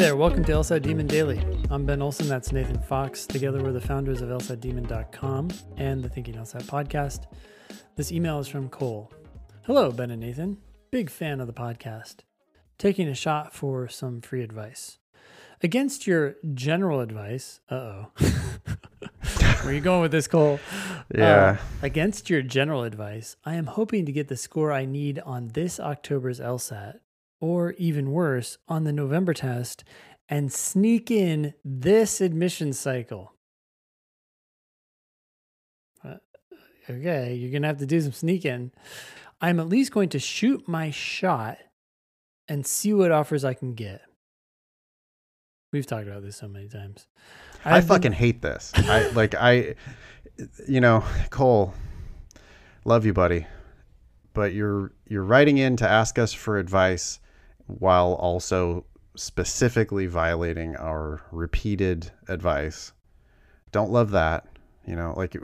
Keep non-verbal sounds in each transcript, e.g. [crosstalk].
there, welcome to LSAT Demon Daily. I'm Ben Olson, that's Nathan Fox. Together we're the founders of LSATdemon.com and the Thinking LSAT podcast. This email is from Cole. Hello, Ben and Nathan. Big fan of the podcast. Taking a shot for some free advice. Against your general advice, uh oh. [laughs] Where are you going with this, Cole? Yeah. Uh, against your general advice, I am hoping to get the score I need on this October's LSAT, or even worse, on the November test, and sneak in this admission cycle. Uh, okay, you're going to have to do some sneaking. I'm at least going to shoot my shot and see what offers I can get. We've talked about this so many times. I I've been- fucking hate this. I like I you know, Cole, love you, buddy. But you're you're writing in to ask us for advice while also specifically violating our repeated advice. Don't love that. You know, like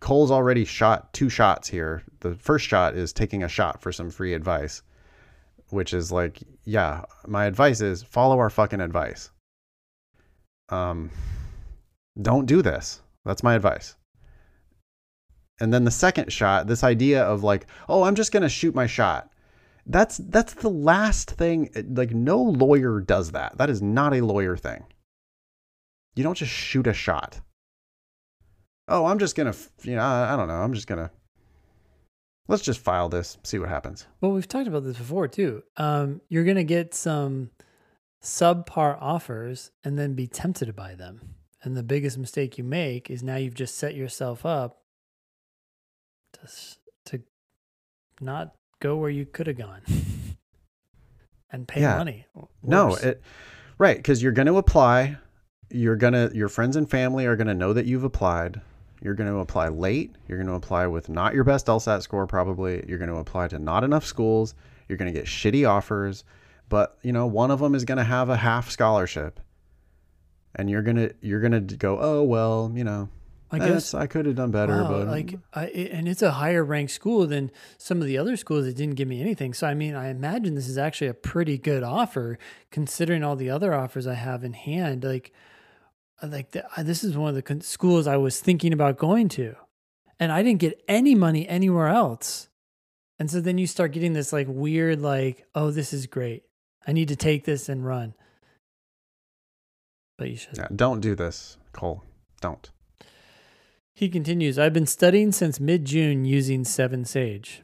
Cole's already shot two shots here. The first shot is taking a shot for some free advice, which is like, yeah, my advice is follow our fucking advice. Um, don't do this. That's my advice. And then the second shot, this idea of like, oh, I'm just gonna shoot my shot. That's that's the last thing. Like, no lawyer does that. That is not a lawyer thing. You don't just shoot a shot. Oh, I'm just gonna, you know, I, don't know. I'm just gonna. Let's just file this, see what happens. Well, we've talked about this before too. Um, you're gonna get some subpar offers and then be tempted to buy them. And the biggest mistake you make is now you've just set yourself up to to not go where you could have gone [laughs] and pay Yeah. money. No, it right because you're going to apply. You're gonna your friends and family are gonna know that you've applied. You're going to apply late. You're going to apply with not your best LSAT score probably. You're going to apply to not enough schools. You're going to get shitty offers, but you know one of them is going to have a half scholarship, and you're gonna you're gonna go oh well you know I guess I could have done better Wow, but like I, and it's a higher ranked school than some of the other schools that didn't give me anything. So I mean, I imagine this is actually a pretty good offer considering all the other offers I have in hand. Like, uh, like the, uh, this is one of the con- schools I was thinking about going to, and I didn't get any money anywhere else. And so then you start getting this like weird, like, oh, this is great. I need to take this and run. But you should. yeah, don't do this Cole don't He continues, I've been studying since mid June using 7 Sage.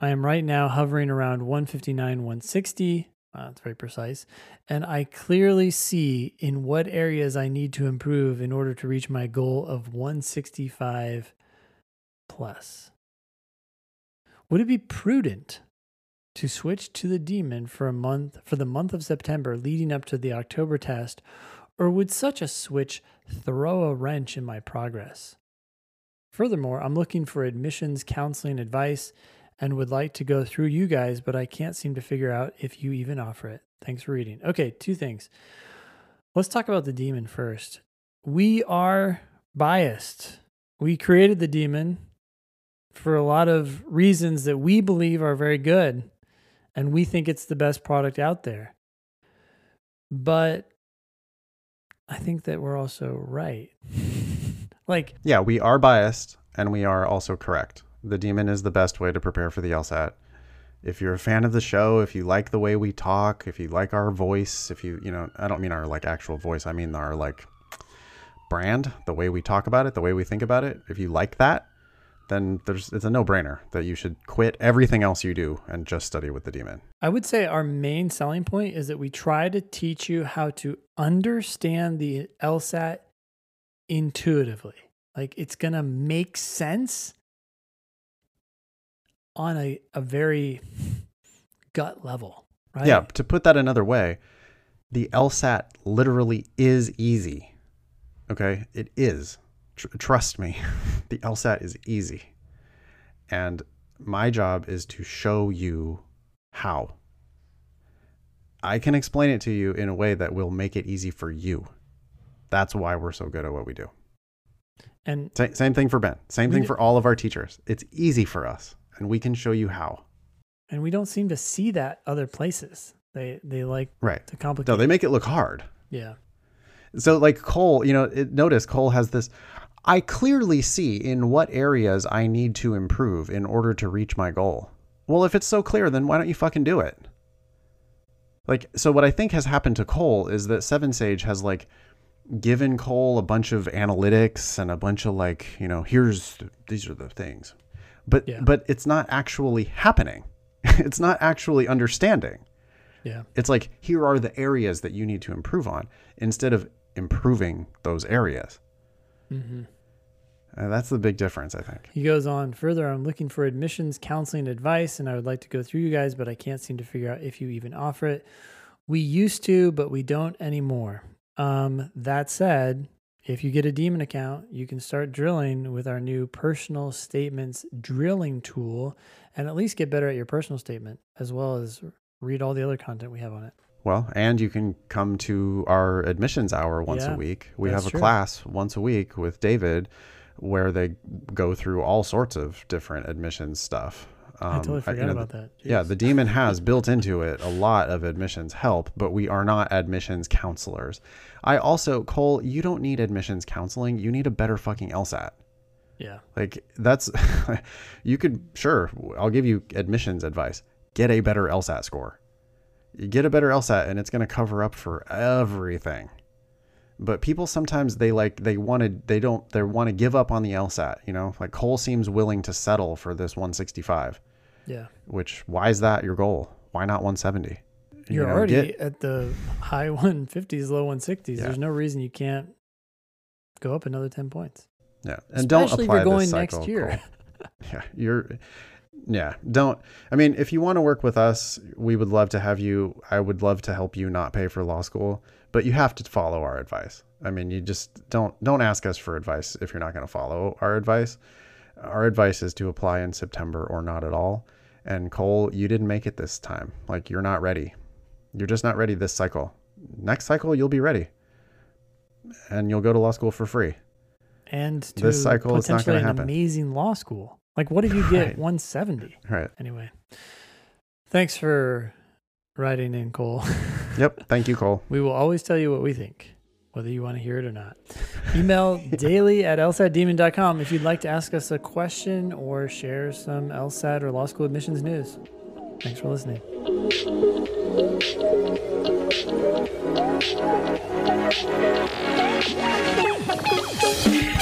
I am right now hovering around 159, 160. Wow, uh, that's very precise. And I clearly see in what areas I need to improve in order to reach my goal of 165 plus. Would it be prudent to switch to the demon for a month for the month of September leading up to the October test or would such a switch throw a wrench in my progress? Furthermore, I'm looking for admissions counseling advice and would like to go through you guys, but I can't seem to figure out if you even offer it. Thanks for reading. Okay, two things. Let's talk about the demon first. We are biased. We created the demon for a lot of reasons that we believe are very good, and we think it's the best product out there. But I think that we're also right. [laughs] like, Yeah, we are biased and we are also correct. The demon is the best way to prepare for the LSAT. If you're a fan of the show, if you like the way we talk, if you like our voice, if you, you know, I don't mean our like actual voice, I mean our like brand, the way we talk about it, the way we think about it. If you like that, then there's it's a no-brainer that you should quit everything else you do and just study with the demon. I would say our main selling point is that we try to teach you how to understand the LSAT intuitively. Like it's going to make sense on a, a very gut level, right? Yeah, to put that another way, the LSAT literally is easy. Okay, it is. Tr- trust me, [laughs] the LSAT is easy. And my job is to show you how. I can explain it to you in a way that will make it easy for you. That's why we're so good at what we do. And Sa- Same thing for Ben. Same thing for all of our teachers. It's easy for us, and we can show you how. and we don't seem to see that other places. They they like Right. to complicate. No, they make it look hard. yeah. So like Cole, you know, it, notice Cole has this. I clearly see in what areas I need to improve in order to reach my goal. Well, if it's so clear, then why don't you fucking do it? Like, so what I think has happened to Cole is that Seven Sage has like given Cole a bunch of analytics and a bunch of like, you know, here's these are the things, but Yeah. but it's not actually happening. [laughs] it's not actually understanding. Yeah. It's like here are the areas that you need to improve on instead of improving those areas. Hmm Uh, that's the big difference, I think. He goes on further. I'm looking for admissions counseling advice, and I would like to go through you guys, but I can't seem to figure out if you even offer it. We used to, but we don't anymore. Um, that said, if you get a Demon account, you can start drilling with our new personal statements drilling tool and at least get better at your personal statement as well as read all the other content we have on it. Well, and you can come to our admissions hour once Yeah, a week. We have a true. class once a week with David where they go through all sorts of different admissions stuff. Um, I totally you forgot know, about that. Yeah, the demon has [laughs] built into it a lot of admissions help, but we are not admissions counselors. I also, Cole, you don't need admissions counseling. You need a better fucking LSAT. yeah. Like that's, [laughs] you could sure. I'll give you admissions advice. Get a better LSAT score. You get a better LSAT, and it's going to cover up for everything. But people sometimes they like they want to they don't they want to give up on the LSAT. You know, like Cole seems willing to settle for this 165. Yeah. Which why is that your goal? Why not 170? You You're know, already get- at the high [laughs] 150s, low 160s. Yeah. There's no reason you can't go up another 10 points. Yeah, and don't Especially if apply you're going this next cycle, year. Cole. [laughs] Yeah, you're. Yeah, don't. I mean, if you want to work with us, we would love to have you. I would love to help you not pay for law school, but you have to follow our advice. I mean, you just don't don't ask us for advice if you're not going to follow our advice. Our advice is to apply in September or not at all. And Cole, you didn't make it this time. Like you're not ready. You're just not ready this cycle. Next cycle, you'll be ready, and you'll go to law school for free. And to This cycle, it's not gonna happen. amazing law school. Like, what if you get Right. 170? Right. Anyway, thanks for writing in, Cole. [laughs] Yep. Thank you, Cole. we will always tell you what we think, whether you want to hear it or not. Email [laughs] daily at lsatdemon.com if you'd like to ask us a question or share some LSAT or law school admissions news. Thanks for listening. Thank [laughs] you.